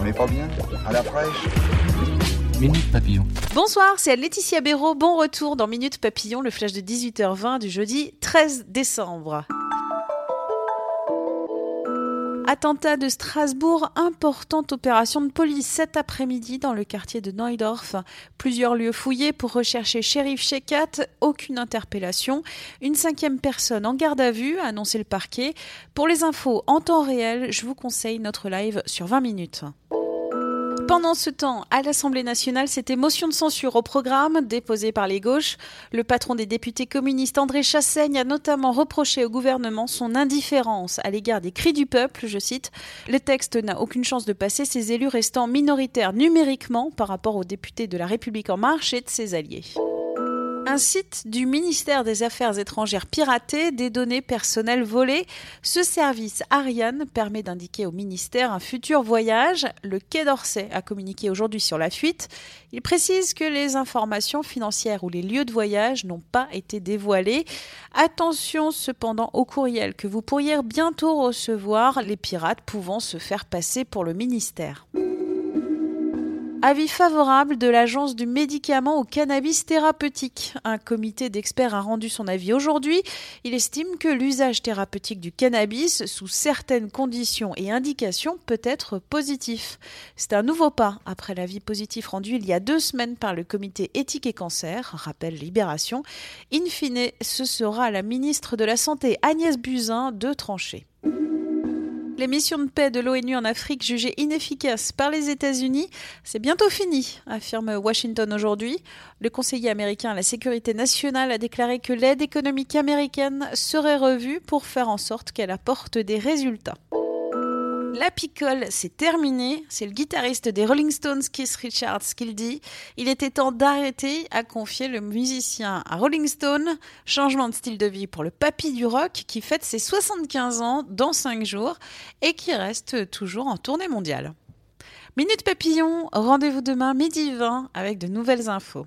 On n'est pas bien À la fraîche Minute Papillon. Bonsoir, c'est Laetitia Béraud. Bon retour dans Minute Papillon, le flash de 18h20 du jeudi 13 décembre. Attentat de Strasbourg, importante opération de police cet après-midi dans le quartier de Neudorf. Plusieurs lieux fouillés pour rechercher Shérif Shekat, aucune interpellation. Une cinquième personne en garde à vue, a annoncé le parquet. Pour les infos en temps réel, je vous conseille notre live sur 20 minutes. Pendant ce temps, à l'Assemblée nationale, c'était motion de censure au programme déposée par les gauches. Le patron des députés communistes, André Chassaigne, a notamment reproché au gouvernement son indifférence à l'égard des cris du peuple, je cite. Le texte n'a aucune chance de passer, ses élus restant minoritaires numériquement par rapport aux députés de la République en marche et de ses alliés. Un site du ministère des Affaires étrangères piraté, des données personnelles volées. Ce service Ariane permet d'indiquer au ministère un futur voyage. Le Quai d'Orsay a communiqué aujourd'hui sur la fuite. Il précise que les informations financières ou les lieux de voyage n'ont pas été dévoilés. Attention cependant au courriel que vous pourriez bientôt recevoir, les pirates pouvant se faire passer pour le ministère. Avis favorable de l'Agence du médicament au cannabis thérapeutique. Un comité d'experts a rendu son avis aujourd'hui. Il estime que l'usage thérapeutique du cannabis, sous certaines conditions et indications, peut être positif. C'est un nouveau pas après l'avis positif rendu il y a deux semaines par le comité éthique et cancer, rappelle Libération. In fine, ce sera la ministre de la Santé Agnès Buzyn de trancher. Les missions de paix de l'ONU en Afrique jugées inefficaces par les États-Unis, c'est bientôt fini, affirme Washington aujourd'hui. Le conseiller américain à la sécurité nationale a déclaré que l'aide économique américaine serait revue pour faire en sorte qu'elle apporte des résultats. La picole, c'est terminé. C'est le guitariste des Rolling Stones, Keith Richards, qui le dit. Il était temps d'arrêter, a confié le musicien à Rolling Stone. Changement de style de vie pour le papy du rock qui fête ses 75 ans dans 5 jours et qui reste toujours en tournée mondiale. Minute Papillon, rendez-vous demain midi 20 avec de nouvelles infos.